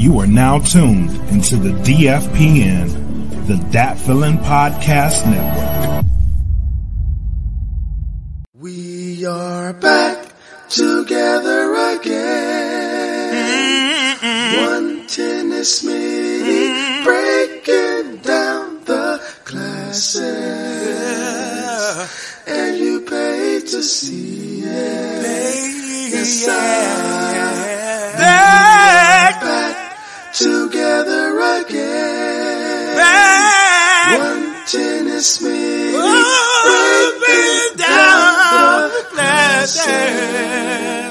You are now tuned into the DFPN, the Dat Feeling Podcast Network. We are back together again. One tennis meeting, breaking down the classics. And you paid to see it. Yes, I. together again. One tennis meeting, breaking down the classics.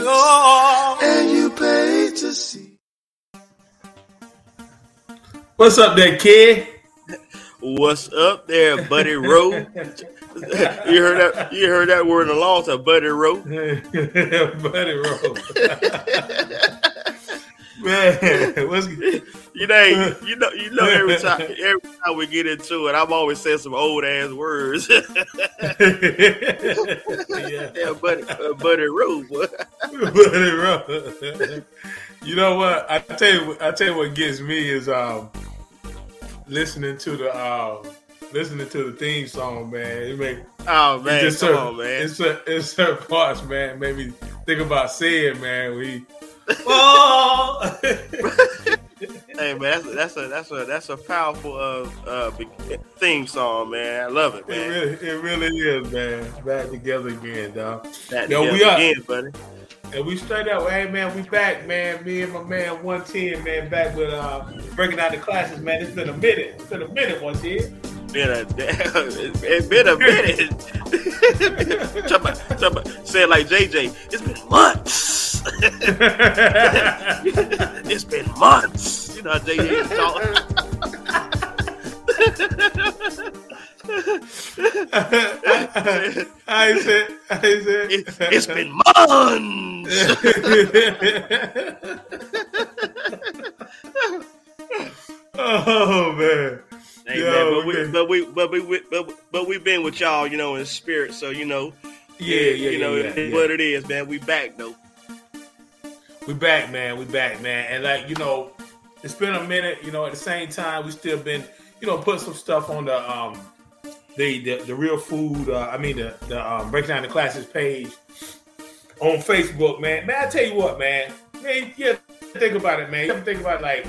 Oh. And you paid to see. What's up there, kid? What's up there, Buddy Rowe? you heard that? You heard that word in a long time, Buddy Rowe. Buddy roll. Man, what's? You know, you know, you know. Every time, every time we get into it, I'm always saying some old ass words. yeah. yeah, Buddy, uh, Buddy Rowe. Buddy roll. you know what? I tell you, I tell you what gets me is um listening to the um listening to the theme song, man. It make Oh man, just come certain- on, man. It's a, it's certain parts, man. Made me think about saying, man. We. Oh. Hey man, that's, that's a that's a that's a powerful uh, uh theme song, man. I love it, It really, it really is, man. Back together again, dog. That Yo, together we are- again, buddy. And we straight up, hey man, we back, man. Me and my man 110, man, back with uh breaking out the classics, man. It's been a minute. It's been a minute, 110. Been a it's been a minute. talk about, talk about, say it like JJ. It's been months. it's been months. You know how JJ talk. I said, I said. It, it's been months. oh man. Hey, Yo, man, but we, but we, but we, but, but we've been with y'all, you know, in spirit. So you know, Yeah, yeah, you know, yeah, yeah. what it is, man. We back though. We back, man. We back, man. And like you know, it's been a minute. You know, at the same time, we still been, you know, putting some stuff on the um the the, the real food. Uh, I mean, the the um, breaking down the classics page on Facebook, man. Man, I tell you what, man. Man, yeah, think about it, man. You ever think about like,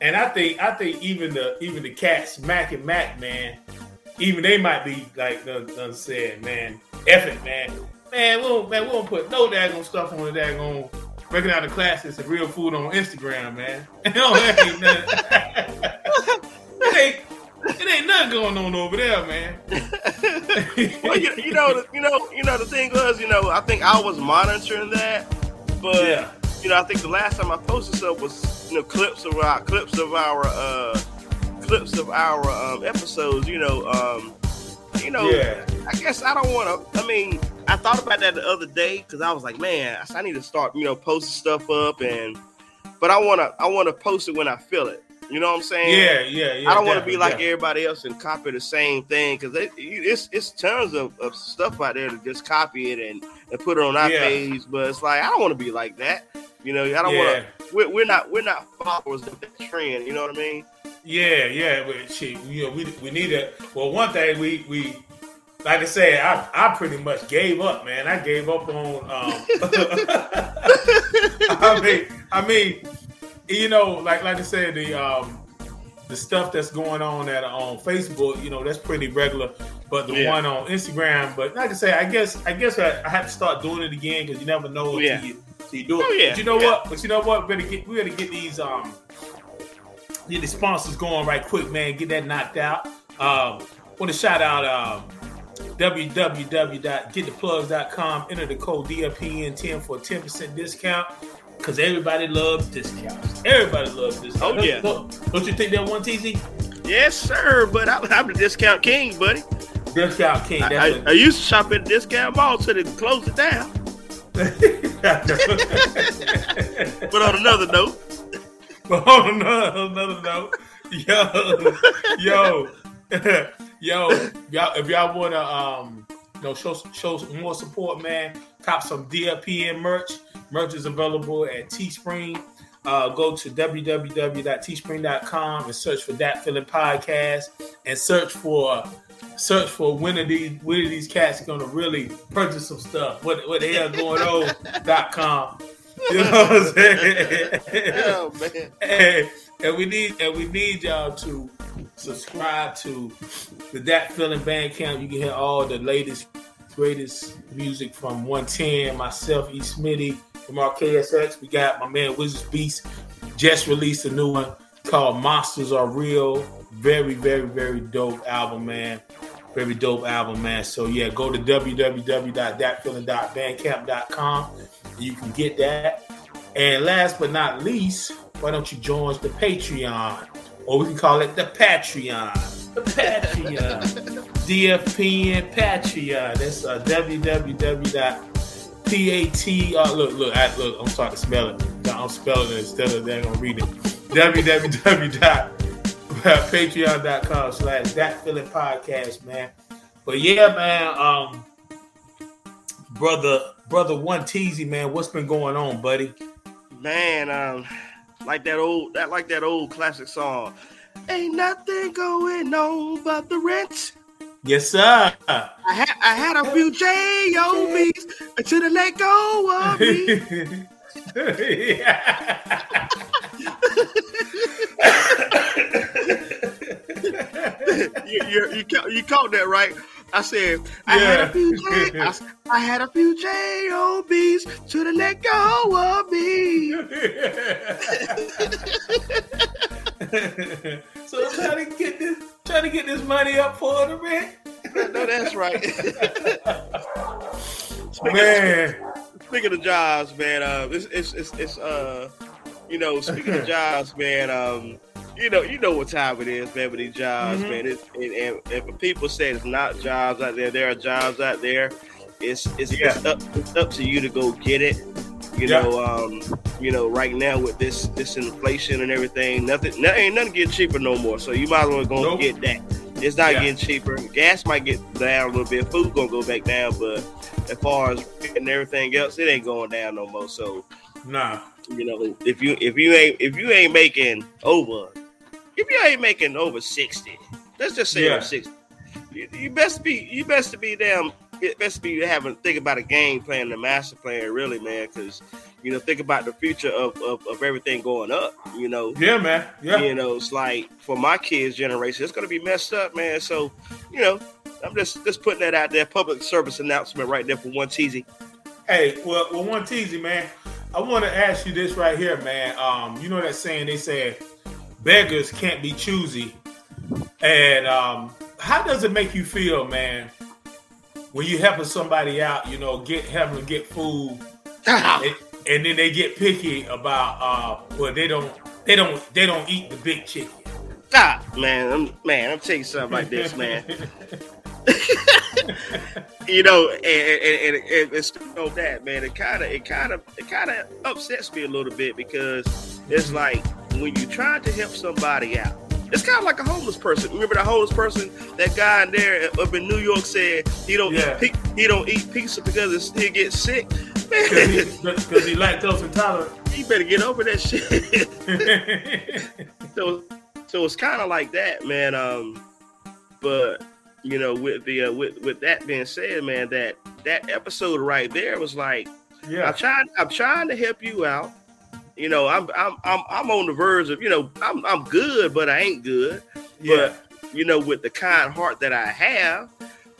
and I think I think even the even the cats, Mac and Mac, man. Even they might be like done, done said, man, it, man. Man, we don't, man, we don't put no daggone stuff on the daggone breaking out the classics of real food on Instagram, man. that ain't nothing. it ain't, it ain't nothing going on over there, man. Well, you, you know, the- you know, you know. The thing was, you know, I think I was monitoring that, but Yeah. you know, I think the last time I posted stuff was, you know, clips of our clips of our uh clips of our um, episodes. You know, um, you know, Yeah. I guess I don't want to. I mean, I thought about that the other day because I was like, man, I need to start, you know, posting stuff up and, but I want to, I want to post it when I feel it. You know what I'm saying? Yeah, yeah, yeah. I don't want to be like definitely. everybody else and copy the same thing because it, it's it's tons of, of stuff out there to just copy it and, and put it on our Yeah. page. But it's like I don't want to be like that. You know, I don't Yeah. want to. We're, we're not we're not followers of the trend. You know what I mean? Yeah, yeah, but shit, you know, we we need to. Well, one thing we we like I said, I I pretty much gave up, man. I gave up on. Um, I mean, I mean, you know, like like I said, the um the stuff that's going on at on Facebook, you know, that's pretty regular. But the Yeah. one on Instagram, but like I say, I guess I guess I, I have to start doing it again because you never know until Yeah. you, you do it. Oh, yeah, But you know what? But you know what? We better get we better get these um get the sponsors going right quick, man. Get that knocked out. Um, want to shout out um, www.gettheplugs.com. Enter the code DFPN10 for a 10% discount because everybody loves discounts. Everybody loves discounts. Oh, yeah. Don't, don't you think that one TZ? Yes, sir. But I, I'm the discount king, buddy. Discount king. I, I, I used to shop at discount mall till they closed it down. But on another note, on another, another note, yo, yo, yo, y'all, if y'all want to, um, you know, show show more support, man, cop some DFPN merch. Merch is available at Teespring. uh, go to www.teespring.com and search for that feeling podcast and search for search for when are these when are these cats gonna really purchase some stuff. What what the hell going on dot com. You know what I'm saying? Man. and, and we need and we need y'all to subscribe to the That Feeling Bandcamp. You can hear all the latest, greatest music from 110, myself, E. Smitty, from our KSX. We got my man Wizards Beast just released a new one called Monsters Are Real. Very, very, very dope album, man. Very dope album, man. So yeah, go to www.thatfeeling.bandcamp.com. You can get that. And last but not least, why don't you join the Patreon? Or we can call it the Patreon. The Patreon. DFPN Patreon. That's uh, www.pat. Uh, look, look, I, look, I'm starting to spell it. I'm spelling it instead of that. I'm reading it. www.patreon.com slash that feeling podcast, man. But yeah, man, um, brother, brother one teasy, man, what's been going on, buddy? Man, um, like that old that like that old classic song. Ain't nothing going on but the rent. Yes, sir. I had I had a few J-O-B's until they let go of me. you, you, you, you caught that right? I said I had a few J- I, I had a few J-O-B's to the let go of me. so I'm trying to get this, trying to get this money up for the rent. no, that's right. speaking, Man, speaking of jobs, man, uh, it's, it's it's it's uh, you know, speaking of jobs, man, um, you know, you know what time it is, man, with these jobs, Mhm. man. It's, and, and, and people say it's not jobs out there, there are jobs out there. It's it's, it's Yeah. up it's up to you to go get it. You Yeah. know, um, you know, right now with this this inflation and everything, nothing, no, ain't nothing getting cheaper no more. So you might as well go Nope. get that. It's not Yeah. getting cheaper. Gas might get down a little bit. Food gonna go back down, but as far as and everything else, it ain't going down no more. So nah. you know, if you if you ain't if you ain't making over, if you ain't making over sixty, let's just say Yeah. over sixty, you, you best be you best to be damn. It best be having think about a game plan, the master plan, really, man. Because you know, think about the future of, of, of everything going up. You know, Yeah, man. Yeah. you know, it's like for my kids' generation, it's gonna be messed up, man. So, you know, I'm just just putting that out there, public service announcement right there for one teasy. Hey, well, well, one teasy, man. I want to ask you this right here, man. Um, you know that saying they say beggars can't be choosy, and um, how does it make you feel, man, when you helping somebody out? You know, get helping them get food, and, and then they get picky about uh, well, they don't, they don't, they don't eat the big chicken. Ah, man, I'm, man, I'm telling you something like this, man. you know, and, and, and, and, and speaking that, man, it kind of, it kind of, it kind of upsets me a little bit because it's like when you try to help somebody out. It's kind of like a homeless person. Remember the homeless person? That guy in there up in New York said he don't Yeah. eat he don't eat pizza because it's, he gets sick. Because he, he lactose intolerant. you better get over that shit. so so it's kind of like that man um but you know with the uh, with with that being said man that that episode right there was like yeah, i'm trying i'm trying to help you out you know i'm i'm i'm, I'm on the verge of you know i'm i'm good but i ain't good yeah, you know with the kind heart that i have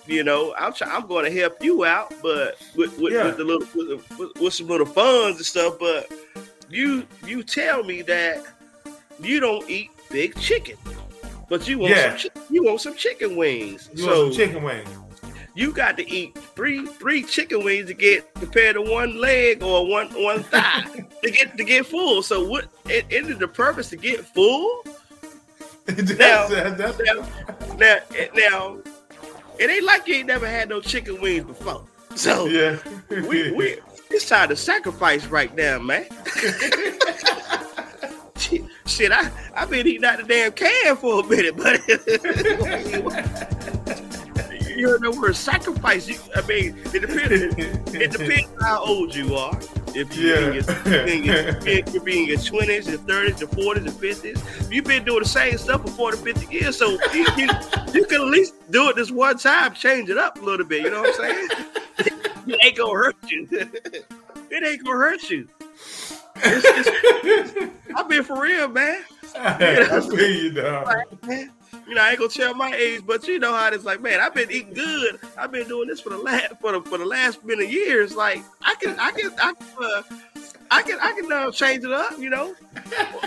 you know i'm try, i'm going to help you out but with with, Yeah. with the little with, with, with some little funds and stuff but you you tell me that you don't eat big chicken but you want Yeah. some chi- you want some chicken wings you so want some chicken wings? You got to eat three three chicken wings to get compared to one leg or one one thigh to get to get full so what it ended the purpose to get full Now- now, now, it- now, it ain't like you ain't never had no chicken wings before. So yeah. we, we it's time to sacrifice right now, man. Shit, I I've been eating out the damn can for a minute, but you heard the word sacrifice. You, I mean, it depends. It depends how old you are. If you Yeah. in your, in your, you could be in your twenties, your thirties, your forties, and fifties. You've been doing the same stuff for 40, 50 years, so you, you, you can at least do it this one time, change it up a little bit. You know what I'm saying? it ain't gonna hurt you. it ain't gonna hurt you. It's, it's, I've been for real, man. I feel you, dog. man. You know, I ain't gonna tell my age, but you know how it's like, man. I've been eating good. I've been doing this for the last for the for the last many years. Like, I can, I can, I can, uh, I can, I can uh, change it up. You know,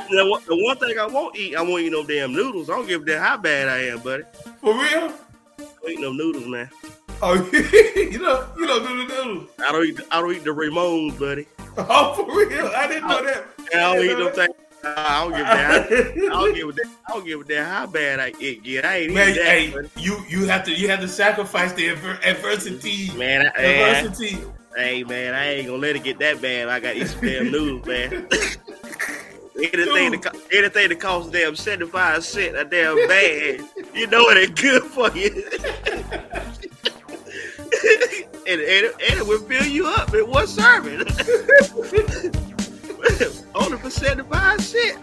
you know the one thing I won't eat, I won't eat no damn noodles. I don't give a damn how bad I am, buddy. For real? I don't eat no noodles, man. Oh, you know, you don't do the noodles. I don't eat. I don't eat the Ramones, buddy. Oh, for real? I didn't know that. I don't eat no thing. I don't give a damn. I don't give a damn. I don't give a damn how bad I it get. I ain't Man, hey, you you have to you have to sacrifice the adver- adversity. man, I, Adversity. Hey man, I ain't gonna let it get that bad. I got to eat some damn noodles, man. anything that co- anything costs damn seventy five cent a damn bag, you know it ain't good for you. and, and, and it will fill you up in one serving. Only for seventy five cent.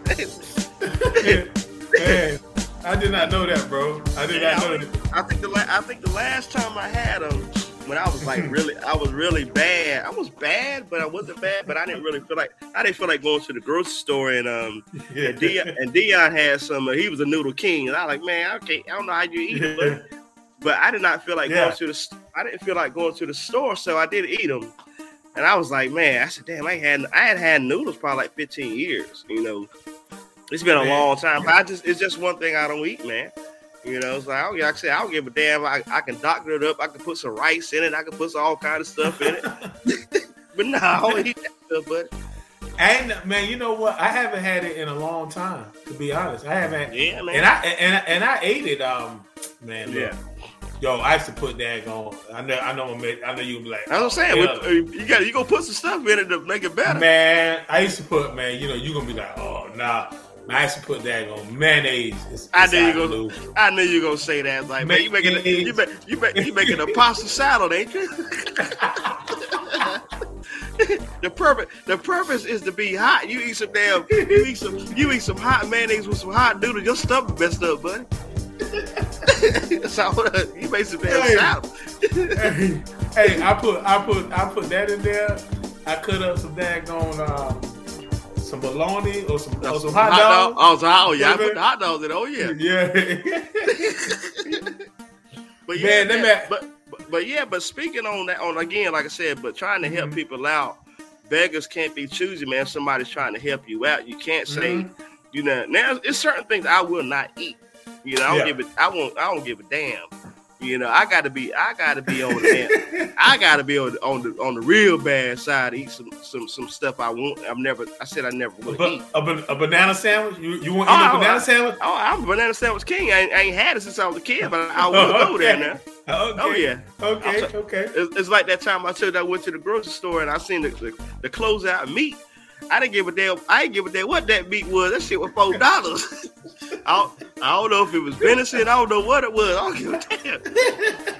Man, I did not know that, bro. I did Yeah, not know think, that. I think the la- I think the last time I had them, when I was like really, I was really bad. I was bad, but I wasn't bad. But I didn't really feel like I didn't feel like going to the grocery store and um Yeah. and Dion, and Dion had some. Uh, he was a noodle king, and I was like, man, okay, I don't know how you eat it, but, but I did not feel like Yeah. going to the. I didn't feel like going to the store, so I did eat them. And I was like, man, I said, damn, I had I had had noodles probably like 15 years. You know, it's been a Man. long time. But I just it's just one thing I don't eat, man. You know, like, I don't, like I said, I don't give a damn. I, I can doctor it up. I can put some rice in it. I can put some all kind of stuff in it. but nah, I don't eat that stuff, but And man, you know what? I haven't had it in a long time. To be honest, I haven't. yeah, man. And I and and I ate it. Um, man, look. Yeah. Yo, I used to put that on. I know. I know. Make- I know you'll be like. That's what I'm saying. yeah. You got you gonna put some stuff in it to make it better. Man, I used to put man. You know, you gonna be like, oh nah. I used to put that on mayonnaise. It's, I knew you gonna-. I knew you gonna say that. Like, man, you making a, you make, you make, you making a pasta salad, ain't you? the purpose the purpose is to be hot. You eat some damn you eat some you eat some hot mayonnaise with some hot noodles. Your stomach messed up, buddy. so you make some damn Hey. salad. hey, hey, I put I put I put that in there. I cut up some daggone um, some bologna or some or some hot dog. dogs. Oh, so, oh yeah, I put the hot dogs in. Oh yeah. Yeah. But Man, yeah, man, but, but but yeah, but speaking on that, on again, like I said, but trying to help Mhm. people out, beggars can't be choosy, man. Somebody's trying to help you out, you can't say, Mhm. you know. Now, it's certain things I will not eat. You know, I don't Yeah. give it. I won't. I don't give a damn. You know, I got to be. I got to be on the. I got to be on, on the on the real bad side. Eat some some some stuff I won't. I've never. I said I never would But eat. a, a banana sandwich? You you want Oh, to a I- banana I- sandwich? Oh, I'm a banana sandwich king. I ain't, I ain't had it since I was a kid, but I will go there now. Okay. Oh yeah. Okay. Okay. It's, it's like that time I told you I went to the grocery store and I seen the, the, the closeout meat. I didn't give a damn. I didn't give a damn what that meat was. That shit was four dollars. I, don't- I don't know if it was venison. I don't know what it was. I don't give a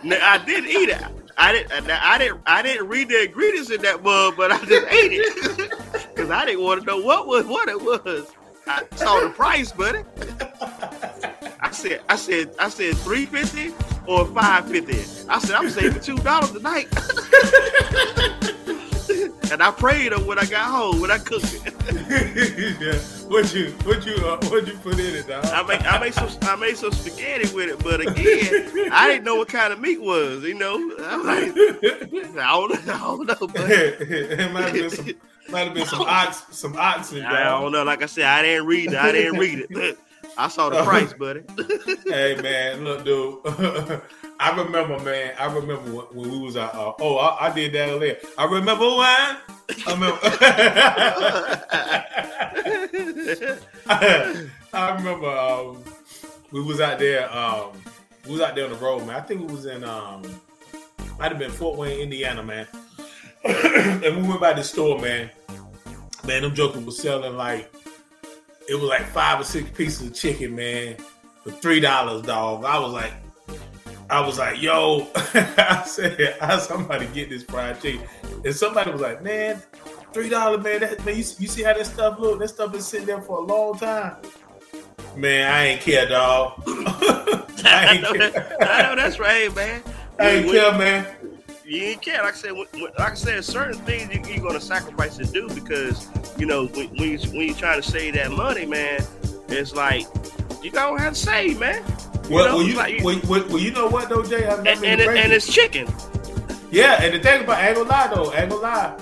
damn. Now, I did eat it. I didn't. I didn't. I didn't read the ingredients in that mug, but I just ate it because I didn't want to know what was what it was. I saw the price, buddy. I said. I said. I said three fifty or five fifty. I said I'm saving two dollars tonight. and I prayed on when I got home when I cooked it. yeah. What you what you uh, what you put in it, dog? I make I made some I made some spaghetti with it, but again, I didn't know what kind of meat was. You know, I'm like, I don't, I don't know, but it might have been some might have been some ox some oxen, Dog. I don't know. Like I said, I didn't read it. I didn't read it. I saw the price, buddy. hey man, look, dude. I remember, man. I remember when, we was out. Uh, oh, I, I did that earlier. I remember when. I remember. I remember. Um, we was out there. Um, we was out there on the road, man. I think we was in. Um, might have been Fort Wayne, Indiana, man. and we went by the store, man. Man, them jokers was selling like it was like five or six pieces of chicken, man, for three dollars, dog. I was like, I was like, yo, I said, I somebody get this fried chicken, and somebody was like, man, three dollars, man. That, man, you, you see how that stuff look? That stuff been sitting there for a long time. Man, I ain't care, dog. I ain't care. I know that's right, man. I ain't When- care, man. you ain't care. Like I said, when, like I said, certain things you, you're gonna sacrifice to do because you know when, when you when you're trying to save that money, man, it's like you gonna have to save, man. You Well, know, well, you, like well, well, well, you know what though, Jay? I'm not and, and, it, and it's chicken. Yeah, and the thing about I ain't gonna lie though, I ain't gonna lie.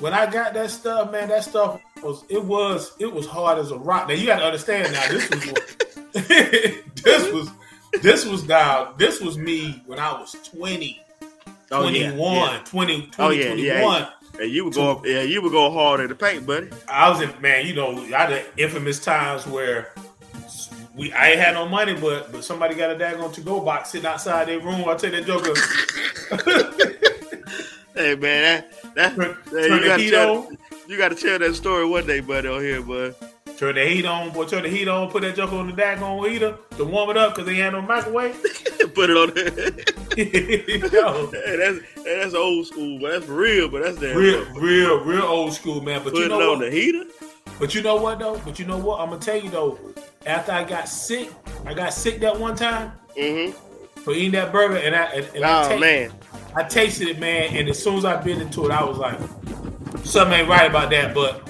When I got that stuff, man, that stuff was it was it was hard as a rock. Now you gotta understand now this was this was this was now this was me when I was 20, Oh, 21, yeah, yeah. 20, 20 Oh, yeah, yeah, And you were going, yeah, you were going hard in the paint, buddy. I was in man, you know, I had infamous times where we I ain't had no money, but but somebody got a daggone to go box sitting outside their room. I tell that joker, Hey, man, that, that, turn, that- turn you the gotta heat tell, on. you got to tell that story one day, buddy, on here, bud. Turn the heat on, boy. Turn the heat on. Put that joker on the daggone heater to warm it up because they ain't had no microwave. Put it on there. Yo, hey, that's hey, that's old school, but that's real, but that's damn real, good. real, real old school, man. But Put you it know on what? the heater. But you know what though? But you know what? I'm gonna tell you though. After I got sick, I got sick that one time Mm-hmm. for eating that burger, and I and, and I Oh ta- man, I tasted it, man. And as soon as I bit into it, I was like, something ain't right about that. But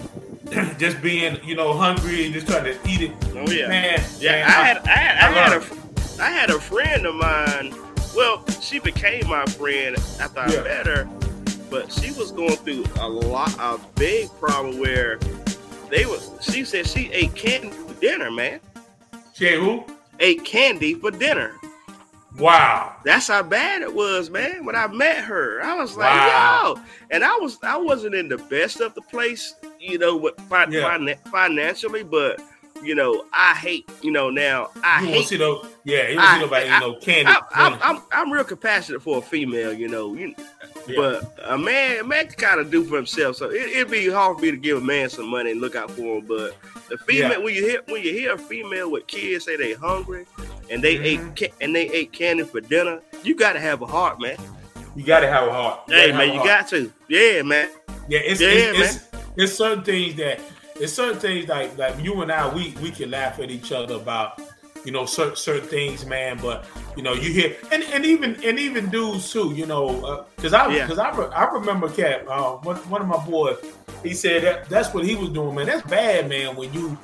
just being, you know, hungry and just trying to eat it, oh yeah, man. yeah. man, I had, I had, I, I had a, I had a friend of mine. Well, she became my friend after I met her, but she was going through a lot, a big problem where they was. She said she ate candy for dinner, man. Jay, who? Ate candy for dinner. Wow. That's how bad it was, man. When I met her, I was like, Wow. yo, and I was I wasn't in the best of the place, you know, with Yeah. finan- financially, but you know, I hate, you know, now I You hate. see no, yeah, you won't I- see nobody I- no candy. I, I'm, I'm I'm real compassionate for a female, you know, you, Yeah. but a man, a man can kind of do for himself. So it, it'd be hard for me to give a man some money and look out for him. But the female, Yeah. when you hear when you hear a female with kids say they hungry and they Mhm. ate and they ate candy for dinner, you got to have a heart, man. You gotta have a heart. Hey gotta have man, you heart. got to. Yeah, man. Yeah, it's, Yeah, it's, it's, it's certain things that it's certain things like like you and I we we can laugh at each other about you know certain certain things, man. But you know you hear and, and even and even dudes too, you know, because I Yeah. because I, re- I remember Cap uh, one one of my boys he said that that's what he was doing, man. That's bad, man. When you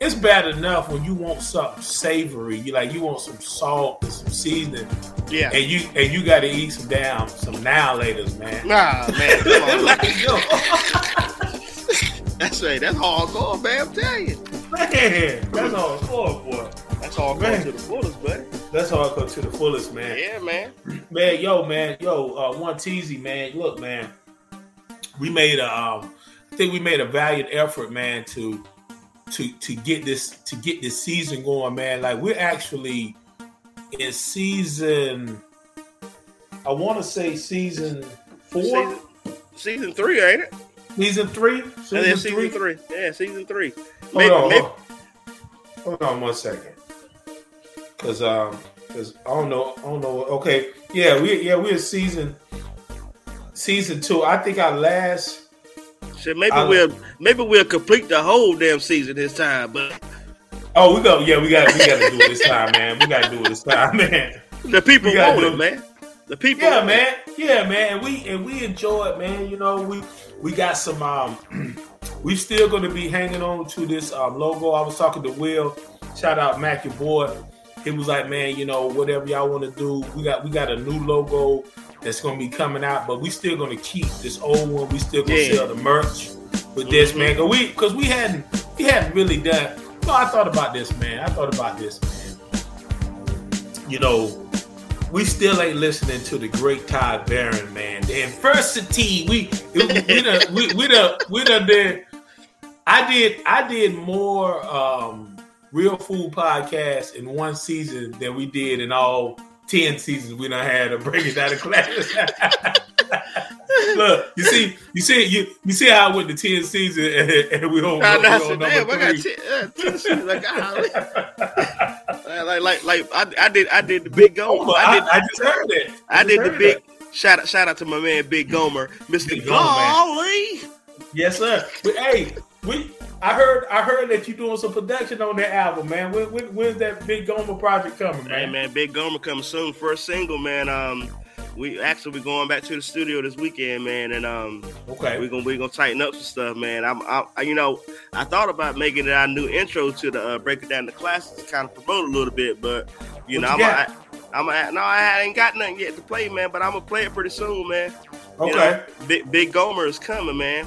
it's bad enough when you want something savory, you like you want some salt and some seasoning, Yeah. and you and you got to eat some damn some now laters, man. Nah, man. Come on. Like. that's right. That's hardcore, man. I'm telling you. Man, that's all for boy. That's hardcore Man. to the fullest, buddy. That's go to the fullest, man. Yeah, man. Man, yo, man, yo, uh, one teasy, man. Look, man, we made a, um, I think we made a valiant effort, man, to to to get this to get this season going, man. Like we're actually in season. I want to say season four, Season, season three, ain't it? Season three, And season, then season three. three. Yeah, season three. Hold Maybe, on, maybe, hold on. one second, because um, because I don't know, I don't know. Okay, yeah, we yeah we're season season two. I think our last. shit, maybe I- we'll maybe we'll complete the whole damn season this time. But Oh, we go. Yeah, we got we got to do it this time, man. We got to do it this time, man. the people want it, man. The people, Yeah, man. Yeah, man. And we and we enjoy it, man. You know, we we got some. um We still going to be hanging on to this um, logo. I was talking to Will. Shout out Mac, your boy. He was like, man, you know, whatever y'all want to do, we got we got a new logo that's going to be coming out, but we still going to keep this old one. We still going to Yeah. sell the merch with this, Mhm. man. Cause we because we hadn't we hadn't really done. No, I thought about this, man. I thought about this, man. You know, we still ain't listening to the great Todd Barron, man. The adversity, we we done, we we done, we done did. I did I did more um, real food podcasts in one season than we did in all ten seasons we done had of breaking down the class. Look, you see, you see, you you see how I went to ten season and, and we don't Nah, we on number damn, I got three. ten, uh, ten seasons. Like, like, like, like, I, I did, I did the big Oh, Gomer. but I I, did, I just heard it. I just did the big that. shout out, shout out to my man Big Gomer, Big Gomer. Golly. Yes, sir. But hey, we I heard I heard that you doing some production on that album, man. When, when, when's that Big Gomer project coming, man? Hey man, Big Gomer coming soon. First single, man. Um, we actually we going back to the studio this weekend, man, and um, okay, we're gonna we gonna tighten up some stuff, man. I'm, I, you know, I thought about making it our new intro to the uh, breaking down the classics to kind of promote a little bit, but you What know, you I'm, a, I'm a, no, I ain't got nothing yet to play, man, but I'm gonna play it pretty soon, man. You okay, know, Big Big Gomer is coming, man.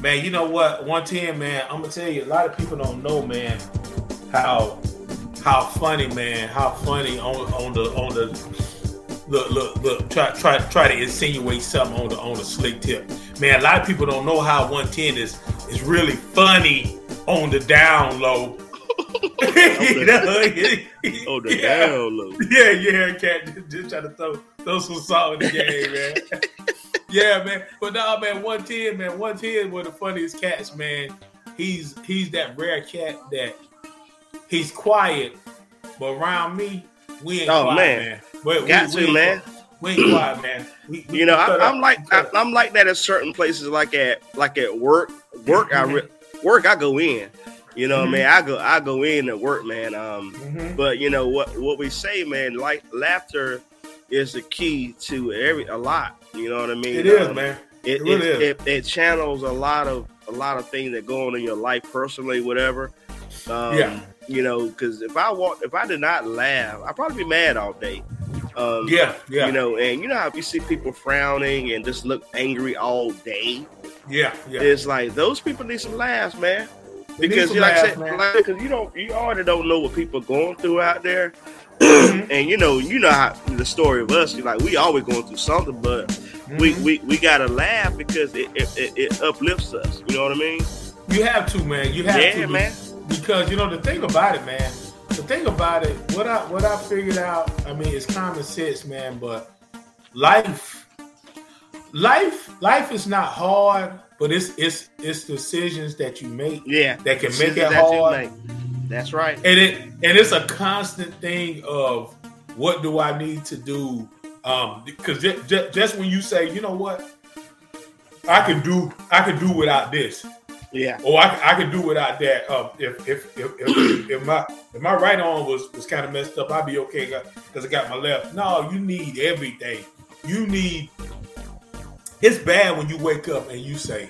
man. You know what? One ten, man. I'm gonna tell you, a lot of people don't know, man, how how funny, man, how funny on on the on the look look look try try try to insinuate something on the on the slick tip, man. A lot of people don't know how one ten is is really funny on the down low. You know? Oh, the Yeah. down low. Yeah, yeah, cat. Just, just trying to throw throw some salt in the game, man. yeah, man. But nah, man, one ten, man, one ten, one of the funniest cats, man. He's he's that rare cat that he's quiet, but around me, we ain't Oh, quiet, man. man. We- Got we to, ain't man. We ain't quiet, man. We, we You know, I, I'm like I, I'm like that at certain places, like at like at work. Work, I re- work, I go in. You know, what I Mhm. mean, I go I go in at work, man. Um, Mhm. but you know what what we say, man. Like laughter is the key to every a lot. You know what I mean? It is, Um, man. It, It really it, is. it, it channels a lot of a lot of things that go on in your life personally, whatever. Um, Yeah. You know, because if I walk, if I did not laugh, I'd probably be mad all day. Um, Yeah, yeah, You know, and you know how you see people frowning and just look angry all day. yeah, yeah. It's like those people need some laughs, man. They Because you like, said, man. like, because you don't, you already don't know what people are going through out there. Mhm. And you know, you know how the story of us. You're like we always going through something, but we, Mhm. we we gotta laugh because it it, it it uplifts us. You know what I mean? You have to, man. You have Yeah, to, man. Because you know the thing about it, man. Thing about it, what I what I figured out, I mean, it's common sense, man. But life, life, life is not hard, but it's it's it's decisions that you make Yeah, that can make it that hard. That's right. and it and it's a constant thing of what do I need to do? Um, because just, just, just when you say, you know what, I can do I can do without this. Yeah, Oh, I, I could do without that. Um, if, if, if, if, if my if my right arm was, was kind of messed up, I'd be okay because I got my left. No, you need everything. You need. It's bad when you wake up and you say,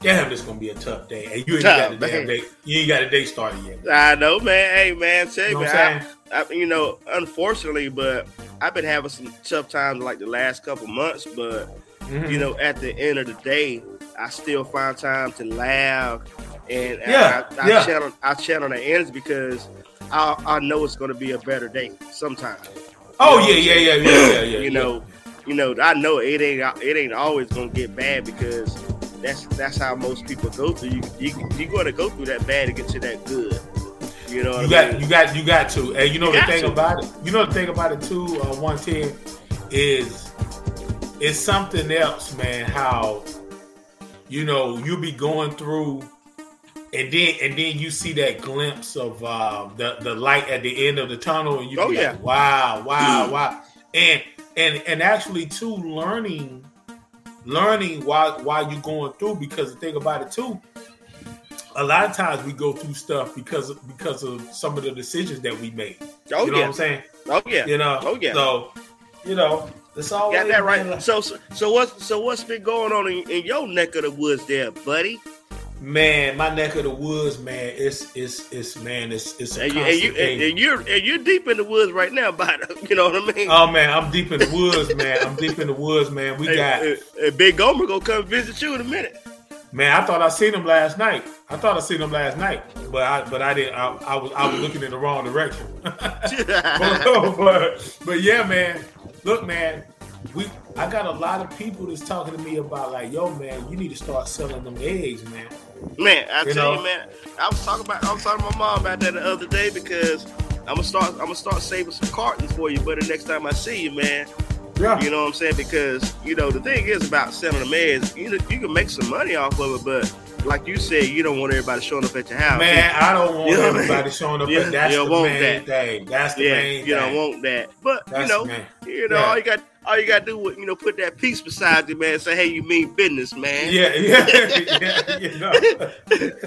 "Damn, this is gonna be a tough day," and you ain't got the Tough, damn day. You ain't got a day started yet. I know, man. Hey, man, tell You know me, what I'm saying? I, I, you know, unfortunately, but I've been having some tough times like the last couple months, but Mhm. you know, at the end of the day, I still find time to laugh and Yeah, I, I, yeah. channel I channel the ends because I, I know it's going to be a better day sometime. Oh You know yeah, yeah, yeah, yeah, yeah, yeah. you know, you know, I know it ain't it ain't always going to get bad because that's that's how most people go through. You you you're going to go through that bad to get to that good. You know what you I got mean? you got you got to and you know You the thing to. about it you know the thing about it too uh, 110 is it's something else man how you know you'll be going through and then and then you see that glimpse of uh, the the light at the end of the tunnel and you Oh, be yeah. like, wow wow wow and and and actually too learning learning while while you're going through because the thing about it too a lot of times we go through stuff because of, because of some of the decisions that we made. oh you know yeah, what I'm saying? oh yeah. You know. Oh, yeah. So, you know, it's all Got that right. So, so, so what's so what's been going on in, in your neck of the woods, there, buddy? Man, my neck of the woods, man. It's it's it's man. It's it's a And you, and, you, and, and you're and you're deep in the woods right now, but you know what I mean. oh man, I'm deep in the woods, man. I'm deep in the woods, man. We Hey, got hey, hey, Big Gomer gonna come visit you in a minute. man. I thought I seen him last night. I thought I seen him last night, but I but I didn't. I, I was I was looking in the wrong direction. but, but yeah, man. Look, man. We I got a lot of people that's talking to me about like, yo, man, you need to start selling them eggs, man. man, I You tell know? you, man. I was talking about I was talking to my mom about that the other day because I'm gonna start I'm gonna start saving some cartons for you, but the next time I see you, man, Yeah. you know what I'm saying? Because you know the thing is about selling them eggs, you you can make some money off of it, but like you said, you don't want everybody showing up at your house. Man, I don't want You know what I mean? everybody showing up. You- that's you the main that. thing. That's the yeah, main you thing. don't want that, but That's you know, you know, Yeah. all you got all you gotta do is you know put that piece beside you, man. Say, hey, you mean business, man. Yeah, yeah, yeah.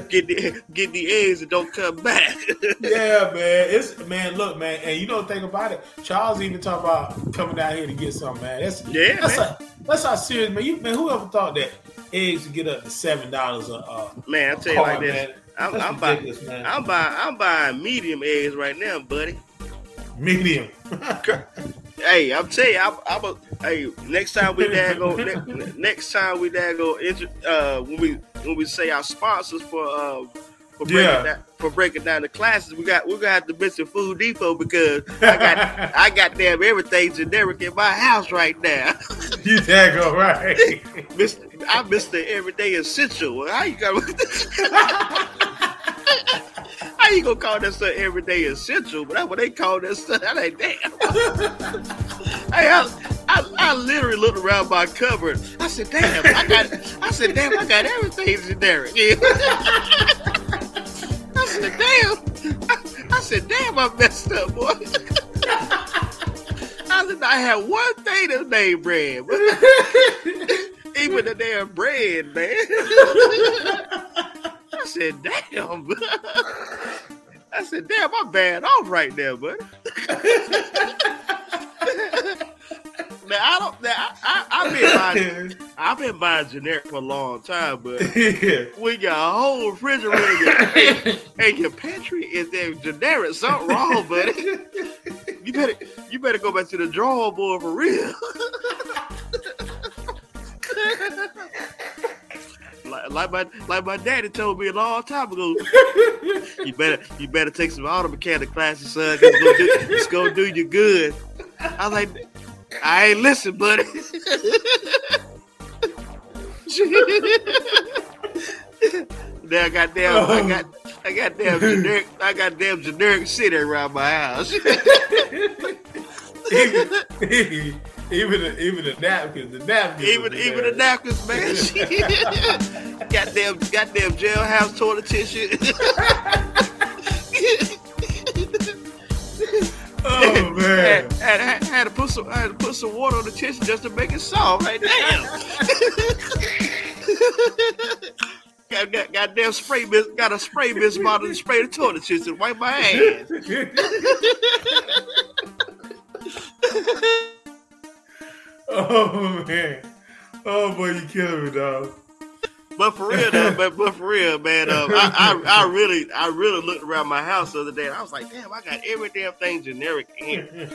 Get the get the eggs and don't come back. yeah, man. It's man. Look, man, and you know the thing about it. Charles even talk about coming down here to get something, man. That's Yeah, That's man. how, that's how serious, man. You man, whoever thought that eggs would get up to seven dollars a uh, man, I tell you like carton, this. man. I'm, I'm buying, man. I'm buying, I'm buying medium eggs right now, buddy. Medium. Hey, I'm telling you, I'm, I'm a. Hey, next time we dad go, ne- next time we dad go, uh, when we when we say our sponsors for uh for breaking Yeah. down, for breaking down the classics, we got we're gonna have to mention Food Depot because I got I got damn everything generic in my house right now. you daggone right. Mister, I missed the everyday essential. How you got? How you gonna call that stuff everyday essential? But that's what they call that stuff. That ain't damn. hey, I, I, I literally looked around my cupboard. I said, damn, I got. I said, damn, I got everything generic. I said, damn. I, I said, damn, I messed up, boy. I said, I had one thing to name bread. Even the damn bread, man. I said, damn. I said, damn, I'm bad off right now, buddy. man, I don't. Man, I, I, I've been buying. I've been buying generic for a long time, but yeah. we got a whole refrigerator and your pantry is there generic. Something wrong, buddy. You better, you better go back to the drawing board for real. Like, my like my daddy told me a long time ago. you better you better take some auto mechanic classes, son. It's gonna, do, it's gonna do you good. I was like, I ain't listen, buddy. now I got damn, I oh. got I got damn generic, I got damn generic shit around my house. even, even the, even the napkins, the napkins. even even the napkins, man. goddamn, goddamn jailhouse toilet tissue. Oh man. had, had, had, had to put some I had to put some water on the tissue just to make it soft. Right damn. got, got, goddamn spray mist, got a spray mist bottle to spray the toilet tissue, wipe my ass. Oh man. Oh boy, you killing me, dog. But for real, though, but, but for real, man, um, I, I, I really, I really looked around my house the other day, and I was like, damn, I got every damn thing generic in here.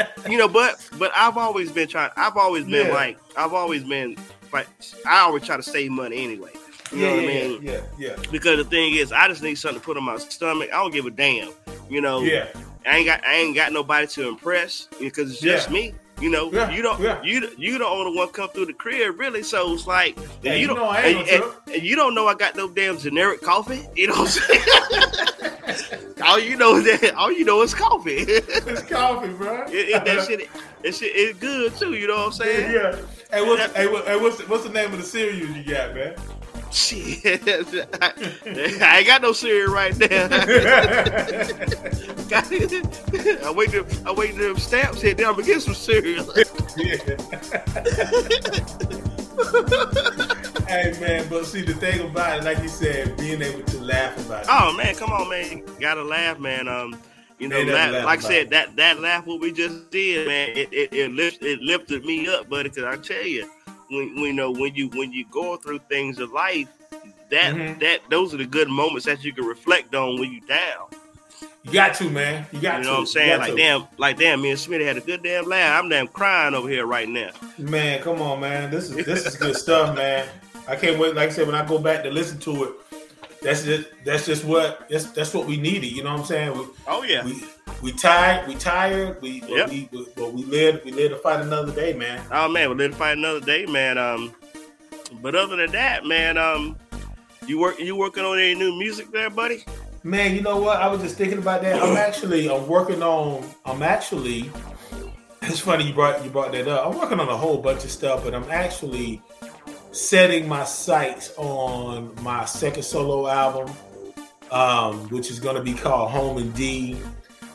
you know, but but I've always been trying. I've always been Yeah. like, I've always been like, I always try to save money anyway. You know what I mean? Yeah, yeah, Because the thing is, I just need something to put on my stomach. I don't give a damn. You know, yeah. I ain't got I ain't got nobody to impress because it's just Yeah. me. You know, Yeah, you don't yeah. you you the only one come through the crib really. So it's like and Hey, you you don't know I ain't and, and- and you don't know I got no damn generic coffee. You know what I'm saying? all you know is that all you know is coffee. It's coffee, bro. it, that shit that shit is good too. You know what I'm saying? Yeah. Hey, what's hey, what, hey, what's the, what's the name of the cereal you got, man? Shit, I, ain't got no cereal right now. I wait to I wait till them stamps hit. Then I'm gonna get some cereal. Hey man, but see the thing about it, like you said, being able to laugh about it. Oh man, come on, man! You gotta laugh, man. Um, you know, nothing laugh, like I laugh said, that that laugh what we just did, man. It it it, lift, it lifted me up, buddy. Because I tell you, when you know when you when you go through things of life, that Mhm. that those are the good moments that you can reflect on when you down. You got to, man. You got You to. know what I'm saying? Like to. damn, like damn, me and Smitty had a good damn laugh. I'm damn crying over here right now. Man, come on, man. This is this is good stuff, man. I can't wait. Like I said, when I go back to listen to it, that's just that's just what that's that's what we needed. You know what I'm saying? We Oh yeah, we, we tired. We tired. We but Yep. we but we live we live to fight another day, man. Oh man, we'll live to fight another day, man. Um, but other than that, man, um, you work you working on any new music there, buddy? Man, you know what? I was just thinking about that. I'm actually I'm working on I'm actually it's funny you brought you brought that up. I'm working on a whole bunch of stuff, but I'm actually setting my sights on my second solo album, um, which is gonna be called Home and D.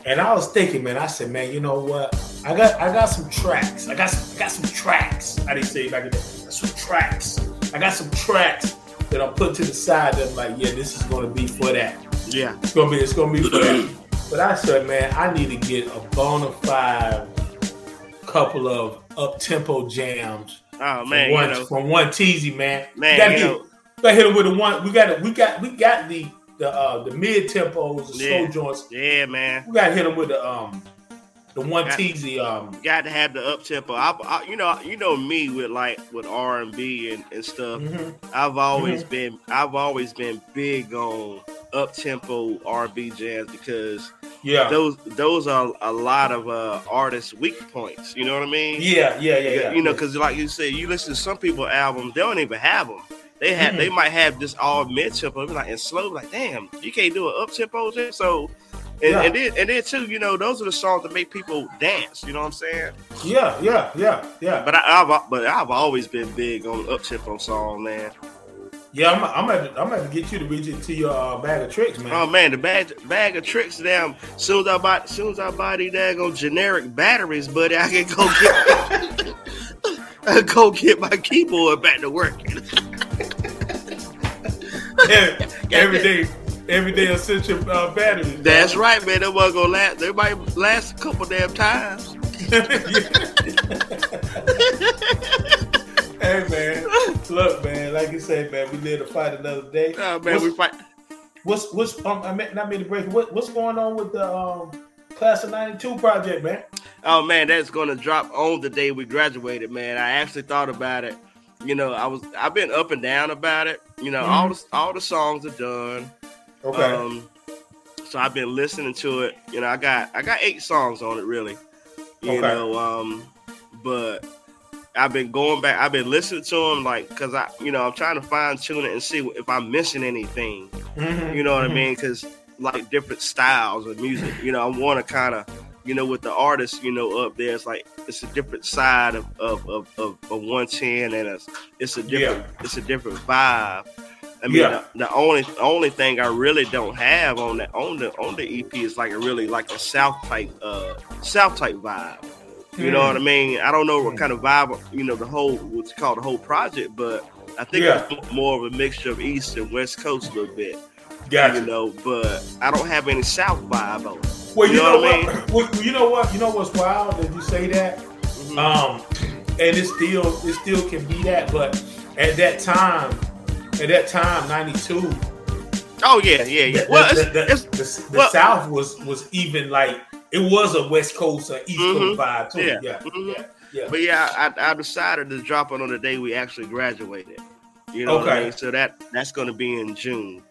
And I was thinking, man, I said, man, you know what? I got I got some tracks. I got some, I got some tracks. I didn't say it back in. Some tracks. I got some tracks that I'm put to the side. That I'm like, yeah, this is gonna be for that. Yeah. It's gonna be it's gonna be for that. But I said, man, I need to get a bona fide couple of up tempo jams. Oh from man, one, you know, from one teasy man. Man, we gotta, you hit, know- we gotta hit him with the one. We got we got we got the the uh, the mid tempos, the Yeah. slow joints. yeah, man. We gotta hit him with the um the one teasy um. Got to have the up tempo. I, I, you know, you know me with like with R and B and stuff. mhm. I've always been I've always been big on up tempo R and B jams because Yeah. those those are a lot of uh artists' weak points. You know what I mean? Yeah, yeah, yeah, yeah. you know, because like you said, you listen to some people albums, they don't even have them. They have Mhm. they might have this all mid tempo, like and slow. Like, damn, you can't do an up tempo. So, and, Yeah. and then and then too, you know, those are the songs that make people dance. You know what I'm saying? yeah, yeah, yeah, yeah. But I, I've but I've always been big on up tempo song, man. Yeah, I'm, I'm at to, I'm to get you to reach it to your uh, bag of tricks, man. Oh man, the bag bag of tricks, damn. Soon as I buy, soon as I buy these daggone generic batteries, buddy, I can go get. I go get my keyboard back to work. every, every day, every day, essential uh, batteries. That's right, man. That wasn't gonna last. They might last a couple damn times. hey man, look, man. Like you said, man, we live to fight another day. Oh man, what's, we fight. what's what's um? I meant not mean to break. What what's going on with the um class of '92 project, man? Oh man, that's gonna drop on the day we graduated, man. I actually thought about it. You know, I was I've been up and down about it. You know, all the all the songs are done. Okay. Um, so I've been listening to it. You know, I got I got eight songs on it really. You Okay. know, um, but I've been going back. I've been listening to them like because I, you know, I'm trying to fine tune it and see if I'm missing anything. Mhm. You know what Mhm. I mean? Because like different styles of music. You know, I want to kind of, you know, with the artist, you know, up there, it's like it's a different side of of of, of, of 110, and it's it's a different it's a different vibe. I mean, Yeah. the, the only only thing I really don't have on that on the on the EP is like a really like a South type uh South type vibe. You know Mm. what I mean? I don't know what Mm. kind of vibe you know the whole what's called the whole project, but I think Yeah. it's more of a mixture of East and West Coast a little bit Gotcha. you know, but I don't have any South vibe on it. Well, you, You know, know what I what? Well, you know what? You know what's wild that you say that. Mhm. Um, and it still it still can be that, but at that time, at that time, '92, oh yeah, yeah, yeah. the, Well, the, it's, the, it's, the- the well- South was was even like it was a West Coast or East Mhm. Coast vibe too. Yeah. Yeah, Mhm. yeah, yeah. but yeah, I, I decided to drop it on the day we actually graduated. You know what I Okay. mean? So that that's going to be in June.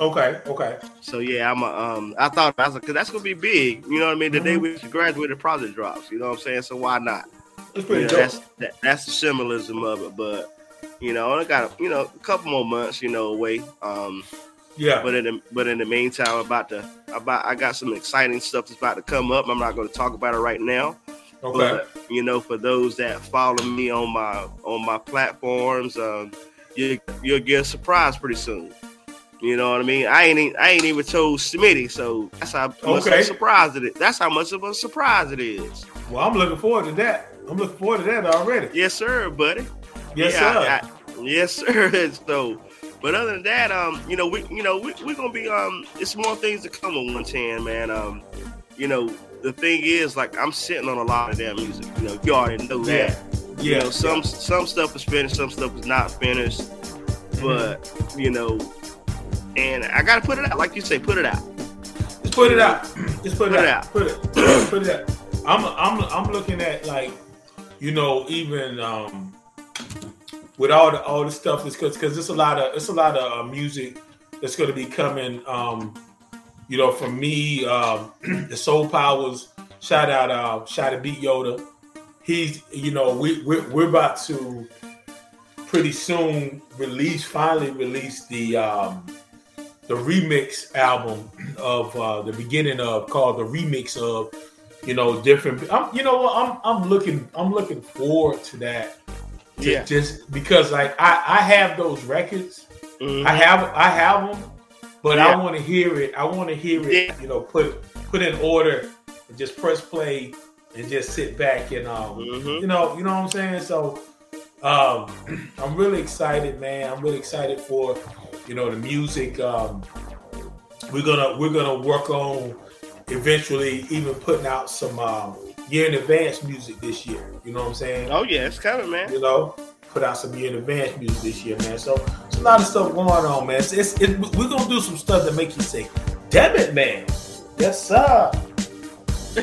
Okay, okay. So yeah, I'm a, um I thought I was like, cause that's gonna be big. You know what I mean? The day Mhm. we graduated, project drops. You know what I'm saying? So why not? It's You pretty know, dope. that's that, that's the symbolism of it. But you know, I got you know a couple more months, you know, away. Um, yeah, But in the but in the meantime, I'm about to about I got some exciting stuff that's about to come up. I'm not going to talk about it right now. okay. But you know, for those that follow me on my on my platforms, um, you you'll get a surprise pretty soon. You know what I mean? I ain't I ain't even told Smitty, so that's how much of a surprise it is. That's how much of a surprise it is. Well, I'm looking forward to that. I'm looking forward to that already. Yes, sir, buddy. Yes, Yeah, sir. I- I- yes, sir. so, but other than that, um, you know, we, you know, we, we're gonna be, um, it's more things to come on 110, man. Um, you know, the thing is, like, I'm sitting on a lot of that music. You know, you already know yeah, that. yeah. You know, some some stuff is finished, some stuff is not finished. Mm-hmm. But you know, and I gotta put it out, like you say, put it out. Just put it out. Just put, Put it it out. out. Put it. put it out. I'm I'm I'm looking at like, you know, even um with all the all the stuff that's because because it's a lot of it's a lot of uh, music that's going to be coming. Um, you know, from me, um, the Soul Powers. Shout out, uh, shout out, Beat Yoda. He's, you know, we we're, we're about to pretty soon release, finally release the um, the remix album of uh, the beginning of called the remix of you know different. I'm, you know what? I'm I'm looking I'm looking forward to that. Yeah. Just because like I I have those records. Mhm. I have I have them, but I want to hear it. I want to hear it. Yeah. You know, put put in order and just press play and just sit back and um, Mhm. you know, you know what I'm saying. So um, I'm really excited, man. I'm really excited for you know the music. Um, we're gonna we're gonna work on eventually even putting out some um, year in advance music this year. You know what I'm saying? Oh yeah, it's coming, man. you know, put out some year in advance music this year, man. So it's a lot of stuff going on, man. It's, it's, it, we're gonna do some stuff that make you say, "Damn it, man!" Yes, sir.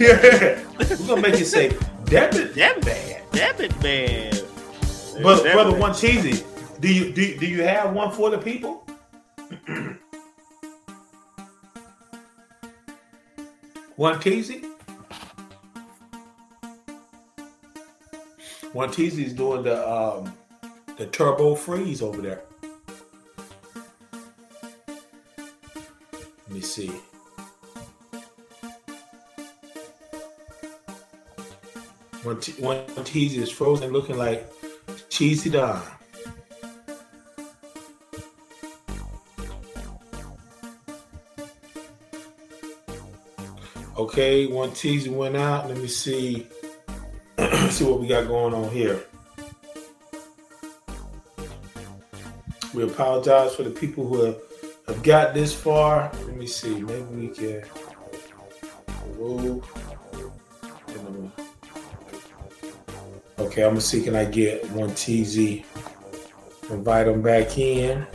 yeah, we're gonna make you say, "Damn it, Damn man, damn it, man. brother, Damn brother, it. one cheesy." Do you do, do you have one for the people? one teasy. One teasy is doing the um, the turbo freeze over there. Let me see. One, one is frozen, looking like cheesy Don. Okay, one teasy went out. Let me see. see what we got going on here. We apologize for the people who have, have got this far. Let me see. Maybe we can. Okay, I'm gonna see can I get one TZ. Invite them back in.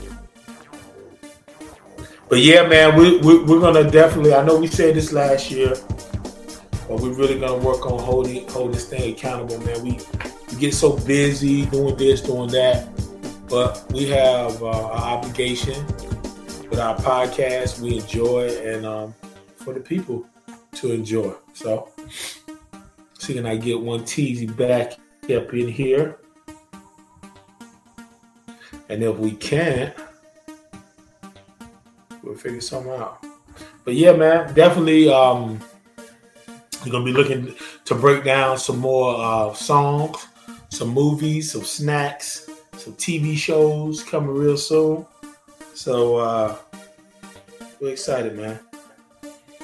But yeah, man, we, we we're gonna definitely. I know we said this last year, we're really gonna work on holding hold this thing accountable, man. We we get so busy doing this, doing that, but we have uh, our obligation with our podcast. We enjoy and um, for the people to enjoy. So, see can I get one teasy back up in here, and if we can't we'll figure something out. But yeah, man, definitely um you're gonna be looking to break down some more uh songs, some movies, some snacks, some TV shows coming real soon. So uh we're excited, man.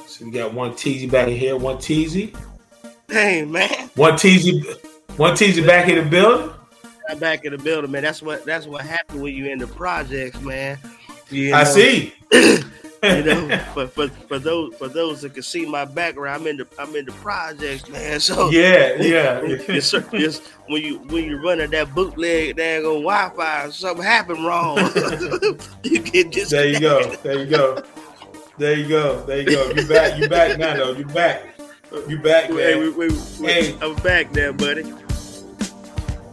So we got one teasy back in here, one teasy, Hey man, one teasy, one teasy back in the building. Back in the building, man. That's what that's what happened when you in the projects, man. You I see. you know, for, for for those for those that can see my background, I'm in the I'm in the projects, man. So yeah, yeah. Sir. Yes, when you when you running that bootleg dang on Wi-Fi, something happened wrong. you get just There you go. There you go. There you go. There you go. You back. You back now, though. You back. You back, Hey, man. we, we, we, Hey. I'm back there, buddy.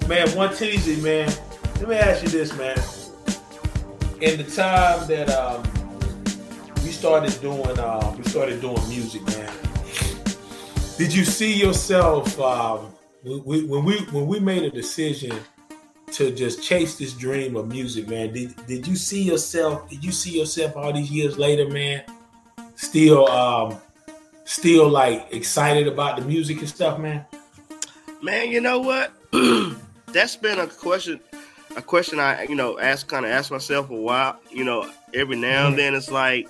Man, one teasy, man. Let me ask you this, man. In the time that um started doing uh, we started doing music, man. Did you see yourself um, when we, when we when we made a decision to just chase this dream of music, man? Did did you see yourself? Did you see yourself all these years later, man? Still um still like excited about the music and stuff, man? Man, you know what? That's been a question, a question I you know ask kind of ask myself a while. You know, every now and Mhm. then it's like,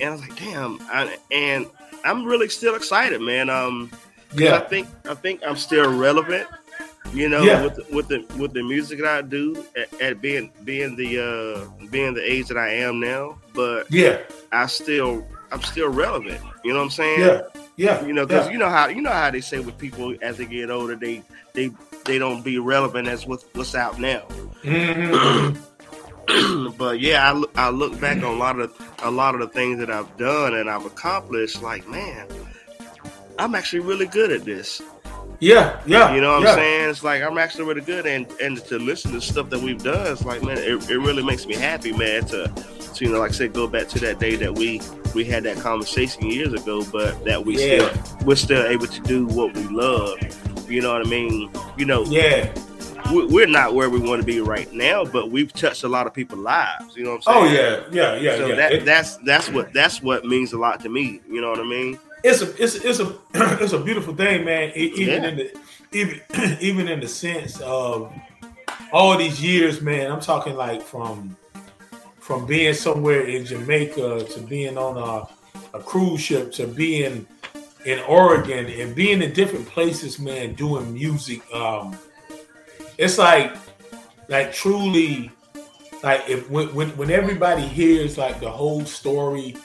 and I was like, damn, I, and I'm really still excited, man. Um, 'cause I think I think I'm still relevant. You know, Yeah. with the, with the with the music that I do at, at being being the uh being the age that I am now, but Yeah. I still I'm still relevant. You know what I'm saying? Yeah. Yeah. You know, because yeah. you know how you know how they say with people as they get older, they they they don't be relevant as what, what's out now. Mhm. but yeah, I, look- I look back on a lot of a lot of the things that I've done and I've accomplished. Like, man, I'm actually really good at this. yeah, yeah. You know what yeah. I'm saying? It's like I'm actually really good, and and to listen to stuff that we've done, it's like man, it, it really makes me happy, man. To, to you know, like I said, go back to that day that we we had that conversation years ago, but that we Yeah. still we're still able to do what we love. You know what I mean? You know, Yeah. We- we're not where we want to be right now, but we've touched a lot of people's lives. You know what I'm saying? Oh yeah, yeah, yeah, So yeah. that It- that's that's what that's what means a lot to me. You know what I mean? it's a it's a, it's a it's a beautiful thing, man. Even Yeah. in the even even in the sense of all these years, man. I'm talking like from from being somewhere in Jamaica to being on a, a cruise ship to being in Oregon and being in different places, man, doing music. Um, it's like, like truly, like if when, when when everybody hears like the whole story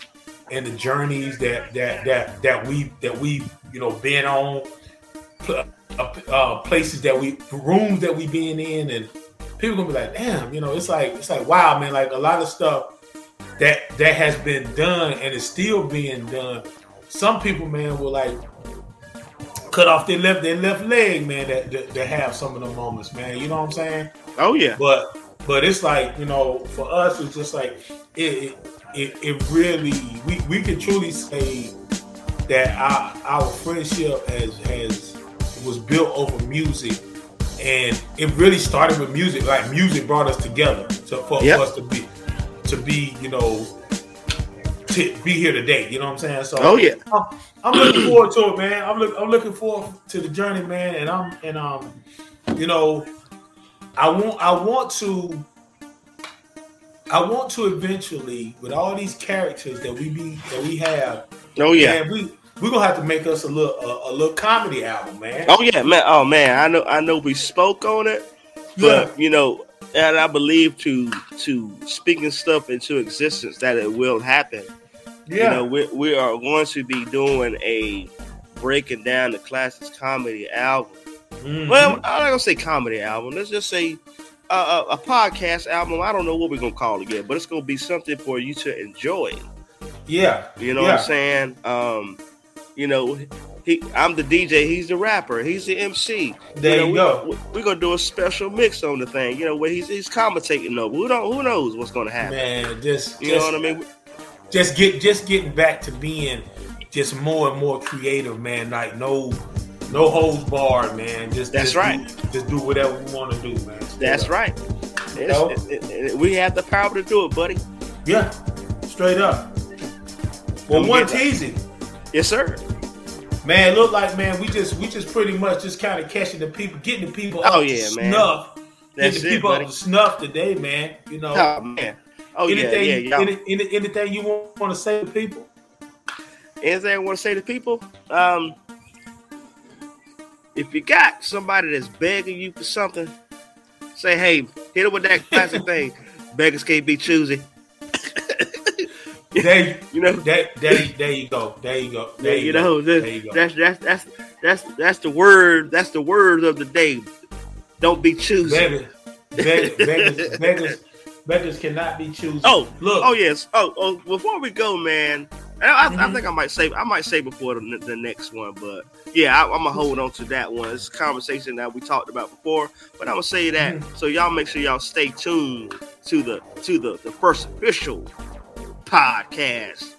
and the journeys that that that that we that we you know been on, uh, uh, places that we rooms that we been in, and people gonna be like, damn, you know, it's like it's like wow, man, like a lot of stuff that that has been done and is still being done. Some people, man, will like cut off their left their left leg, man, that, that, that have some of the moments, man. You know what I'm saying? Oh yeah. But but it's like you know, for us, it's just like it it, it really we we can truly say that our our friendship has has was built over music and it really started with music like music brought us together to, for, Yep. for us to be to be you know to be here today you know what i'm saying so Oh yeah. I'm, I'm looking forward to it, man. I'm look, I'm looking forward to the journey, man. And I'm and um, you know, I want I want to I want to eventually with all these characters that we be that we have, Oh yeah. man, we we're gonna have to make us a little a, a little comedy album, man. Oh yeah, man. Oh man, I know. I know. We spoke on it, yeah, but you know, and I believe to to speaking stuff into existence that it will happen. Yeah, You know, we we are going to be doing a breaking down the classics comedy album. Mhm. Well, I'm not gonna say comedy album. Let's just say a, a, a podcast album. I don't know what we're gonna call it yet, but it's gonna be something for you to enjoy. yeah, You know Yeah. what I'm saying? Um, you know, he I'm the DJ, he's the rapper, he's the MC. There know, you we, go. we- We're gonna do a special mix on the thing, you know, where he's he's commentating over. Who don't who knows what's gonna happen? man. Just You just, know what I mean? Just get just getting back to being just more and more creative, man. Like no no holds barred, man. Just That's just right. Do, just do whatever we want to do, man. Straight That's up. right. It's- know? it- it- it- we have the power to do it, buddy. Yeah, straight up. Well, one teasing, Yes, sir. man. Look like man, we just we just pretty much just kind of catching the people, getting the people Oh, yeah, man. snuff, That's getting the it, people buddy. up to snuff today, man. You know, Oh man. Oh anything, yeah, yeah, any, any, anything you want, want to say to people? Anything I want to say to people? Um, if you got somebody that's begging you for something, say, hey, hit it with that classic thing. Beggars can't be choosy. There, You know, there, there, there you go. There you go. There you, you go. know, there you go. that's that's that's that's that's the word. That's the word of the day. Don't be choosy. Beggars, beggars, beggars, beggars, beggars cannot be choosy. Oh, look. Oh yes. Oh, oh. Before we go, man, I, I, I think I might say I might say before the, the next one, but yeah, I, I'm gonna hold on to that one. It's a conversation that we talked about before, but I'm gonna say that Mm-hmm. so y'all make sure y'all stay tuned to the to the the first official podcast.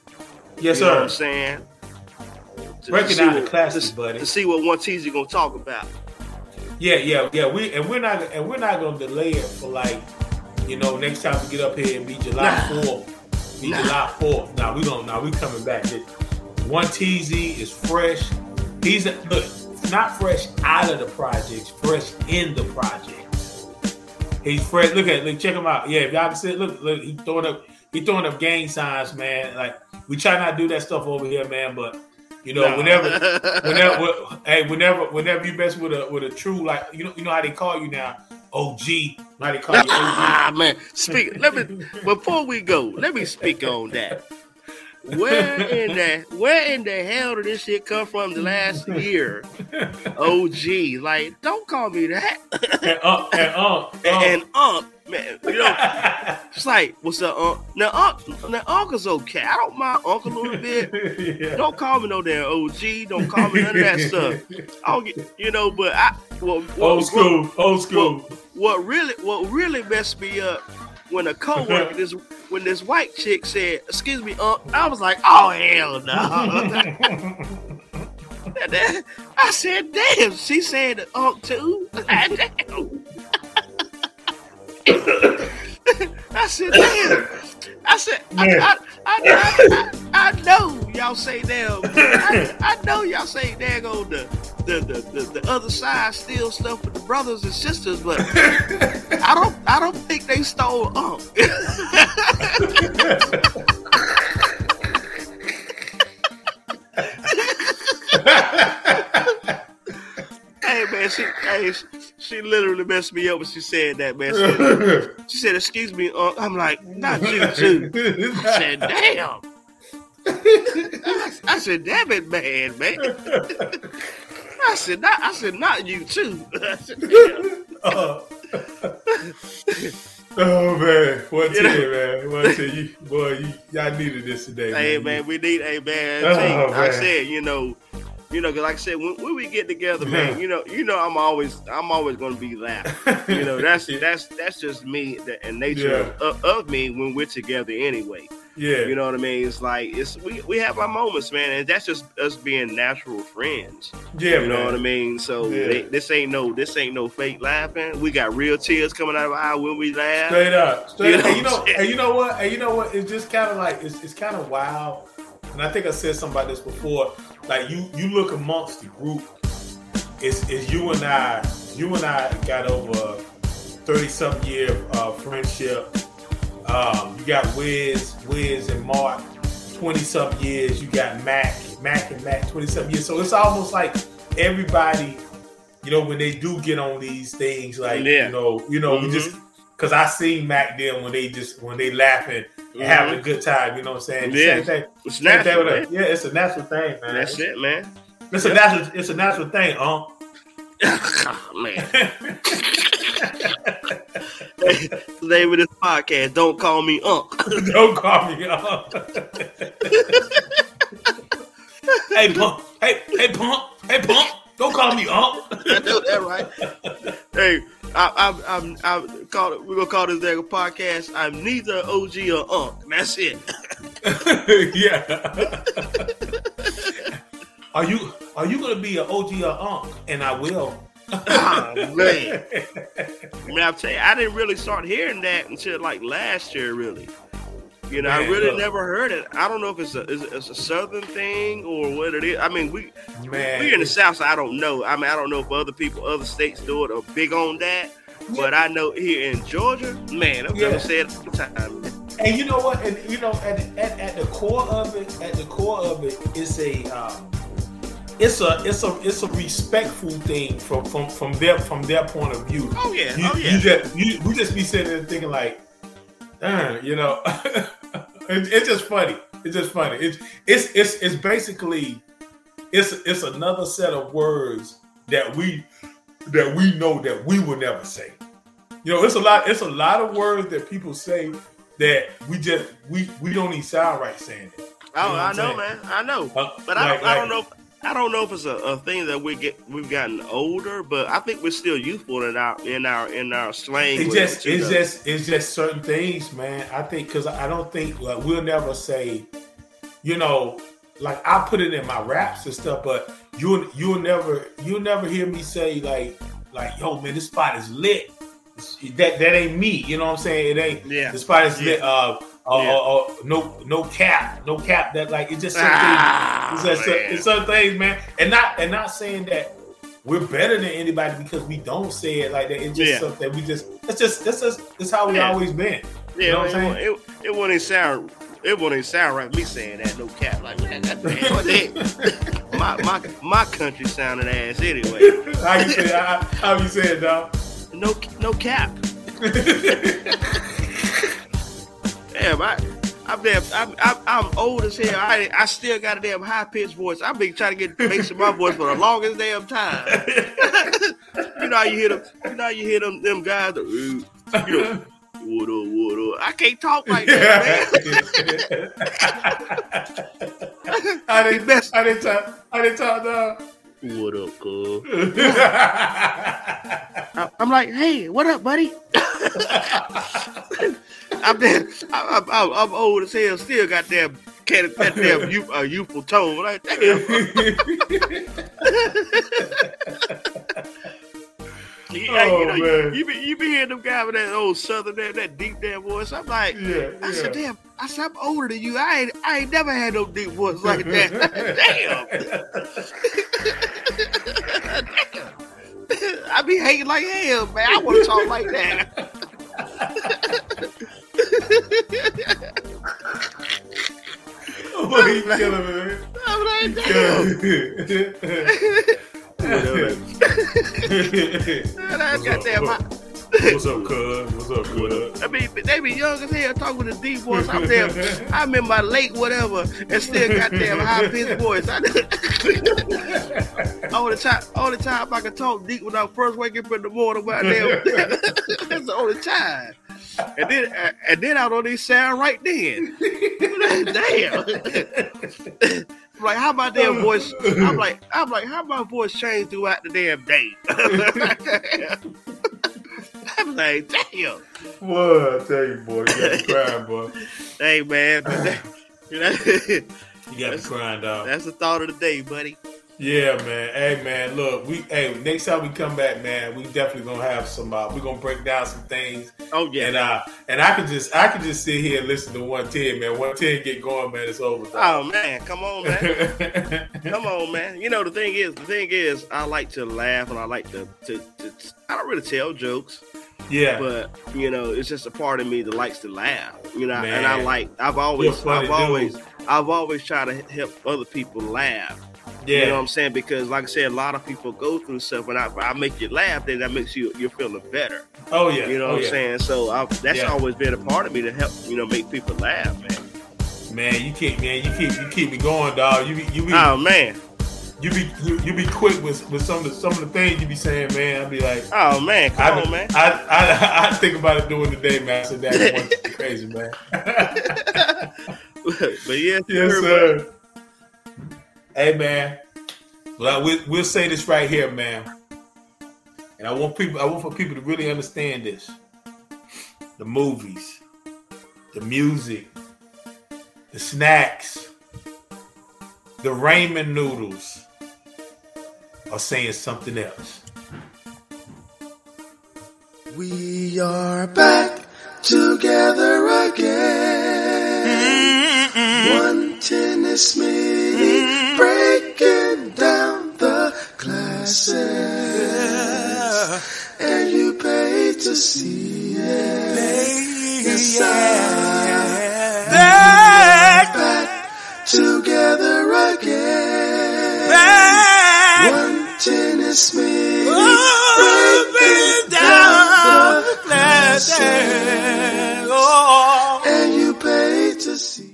yes, you know what I'm sir. saying? To- to Breaking see down the what- classics, to, buddy. to see what one teaser gonna talk about. Yeah, yeah, yeah. We and we're not and we're not gonna delay it for like, you know, next time we get up here and be July fourth. Be July fourth. Now we don't. Now we coming back. One TZ is fresh. He's look not fresh out of the projects, fresh in the projects. He's fresh. Look at look, check him out. Yeah, if y'all can see, look, look, he throwing up, he throwing up gang signs, man. Like we try not to do that stuff over here, man. But you know, Nah. whenever whenever, hey, whenever, whenever you mess with a with a true like you know, you know how they call you now, OG. How they call you OG. ah man, speak. Let me before we go. Let me speak on that. Where in the where in the hell did this shit come from the last year? OG, like don't call me that. and uh, and uh, And Unc, man, you know, it's like what's up, Unc? Now Unc, now Uncle's okay. I don't mind Uncle a little bit. yeah. Don't call me no damn OG. Don't call me none of that stuff. I don't get, you know, but I what, what, Old school, old school. what really what really messed me up when a coworker this when this white chick said, "Excuse me, Unc," I was like, "Oh hell no!" I said, "Damn," she said, "Unc too." Damn. I said, "Damn." I said, I, I, I, know y'all say damn. I, know y'all say dang on the the, the, the the other side steal stuff with the brothers and sisters, but I don't I don't think they stole Unc. she, hey, she, she literally messed me up when she said that, man. She, she said, "Excuse me," uh, I'm like, "Not you, too." I said, "Damn." I, I said, "Damn it, man, man." I said, "Not," I said, "Not you, too." Said, oh. Oh, man, one You know? man. One to you, boy. You, y'all needed this today, Hey man. man, we need. Hey man, Oh, like I said, you know, you know, 'cause like I said, when, when we get together, man, you know, you know, I'm always, I'm always gonna be laughing. You know, that's that's that's just me the, and nature of, of me when we're together anyway. yeah, You know what I mean? It's like it's we, we have our moments, man, and that's just us being natural friends. yeah, You know man. what I mean? So Yeah. they, this ain't no this ain't no fake laughing. We got real tears coming out of our eye when we laugh. Straight up, straight You up. know And you know, and you know what? And you know what? It's just kind of like it's, it's kind of wild. And I think I said something about this before. Like you, you look amongst the group. It's, it's you and I. You and I got over thirty something year of uh, friendship. Um, you got Wiz, Wiz and Mark, twenty something years. You got Mac, Mac and Mac, twenty something years. So it's almost like everybody, you know, when they do get on these things, like Yeah. you know, you know, we Mhm. just because I seen Mac then when they just when they laughing and having a mm-hmm. good time. You know what I'm saying? Yeah. Same thing. It's Same thing natural, with man. Yeah, it's a natural thing, man. That's it, man. It's a natural. It's a natural thing, huh? man. the name of this podcast, Don't Call Me Unc. Don't call me up. hey pump. Hey hey pump. Hey pump. Don't call me up. I know that, right? hey, I, I, I'm, I'm call it, we're gonna call this nigga podcast. I'm neither OG or Unc. That's it. yeah. are you are you gonna be an OG or Unc? And I will. Oh, man. I mean, I'll tell you, I didn't really start hearing that until like last year, really. You know, I really look. never heard it. I don't know if it's a it's, it's a southern thing or what it is. I mean, we Man, we in the south, so I don't know. I mean, I don't know if other people, other states do it or big on that. But I know here in Georgia, man, I'm Yeah. gonna say it all the time. And you know what? And you know, at, at, at the core of it, at the core of it, it's a um, it's a it's a it's a respectful thing from from from their from their point of view. Oh yeah, You, oh yeah. you just you, we just be sitting there thinking like, you know, it, it's just funny. It's just funny. It's it's it's it's basically it's it's another set of words that we that we know that we will never say. You know, it's a lot. It's a lot of words that people say that we just we we don't even sound right saying it. Oh, You know I know, saying? man. I know. Uh, But I, like- don't, I don't know. If, I don't know if it's a, a thing that we get we've gotten older, but I think we're still youthful in our in our in our slang. It's just it's though. just it's just certain things, man. I think because I don't think like we'll never say, you know, like I put it in my raps and stuff, but you you'll never you'll never hear me say like like yo man this spot is lit. That that ain't me. You know what I'm saying? It ain't. Yeah. The spot is Yeah. lit. Uh, uh, Yeah. uh, uh, no no cap, no cap. That like it's just certain Ah, things. It's, just, man. it's certain things, man. And not and not saying that we're better than anybody because we don't say it like that. It's just Yeah. something that we just. It's just. That's just. That's how we Yeah. always been. Yeah, You know what it, I'm won't- it, it wouldn't sound it wouldn't sound right me saying that no cap like that. that- the my my my country sounding ass anyway. how you say? How, how you say it, dog? No no cap. Damn, I I'm damn I'm, I'm I'm old as hell. I I still got a damn high pitched voice. I've been trying to get some of my voice for the longest damn time. you know how you hear them you know how you hear them them guys that, "Uh, you know what up, what up. I can't talk like that, man. I didn't. mess. I didn't talk. I didn't talk, dog. What up, cuz? I'm like, hey, what up, buddy? I'm damn, I'm, I'm, I'm old as hell, still got damn, can't that damn youth, uh, youthful tone. Like, damn. Yeah, Oh, you know, man. you be you be hearing them guys with that old southern that, that deep damn voice. I'm like, Yeah, I said, damn, I said I'm older than you. I ain't I ain't never had no deep voice like that. damn. I be hating like hell, man. I want to talk like that. Oh, Boy, you killing me, man. I'm like, damn. Whatever. That goddamn. What's up, cuz? What's up, cuz? I mean, they be young as hell talking with a deep voice. I'm damn, I'm in my late whatever and still goddamn high pitched voice. I, all the time, all the time I can talk deep when I first wake up in the morning. But damn, that's the only time. And then, and then I don't even sound right then. damn. like how my damn voice? I'm like, I'm like, how my voice changed throughout the damn day? I'm like, damn. What I tell you, boy, you got to crying, boy. Hey man, that- you know, You got me crying, dog. that's the thought of the day, buddy. Yeah, man. Hey, man. Look, we. Hey, next time we come back, man, we definitely gonna have some. Uh, we gonna break down some things, Oh yeah. and uh, and I can just, I can just sit here and listen to one ten, man. One ten get going, man. It's over. oh man, come on, man. Come on, man. You know the thing is, the thing is, I like to laugh and I like to, to, to I don't really tell jokes, yeah, but you know, it's just a part of me that likes to laugh. You know, and I like, I've always I've always, dude. I've always tried to help other people laugh. yeah. You know what I'm saying? Because, like I said, a lot of people go through stuff, and I, I make you laugh, then that makes you you're feeling better. oh yeah. You know oh, what I'm yeah. saying? So I, that's Yeah. always been a part of me to help, you know, make people laugh, man. Man, you keep, man, you keep, you keep me going, dog. You be, you be, Oh man, you be, you, be quick with, with some of the, some of the things you be saying, man. I'd be like, oh man, I, come on, man. I, I, I think about it doing the day, man. I said that crazy, man. but yeah, yes, sir, sir. Hey, man. Well, we'll, we'll say this right here, man. And I want people, I want for people to really understand this. The movies, the music, the snacks, the ramen noodles are saying something else. We are back together again. One tennis meeting, breaking down the classics. And you paid to see it. Yes, I back, back together again. Tennis Smith Oh, break down down. Glass. And you paid to see.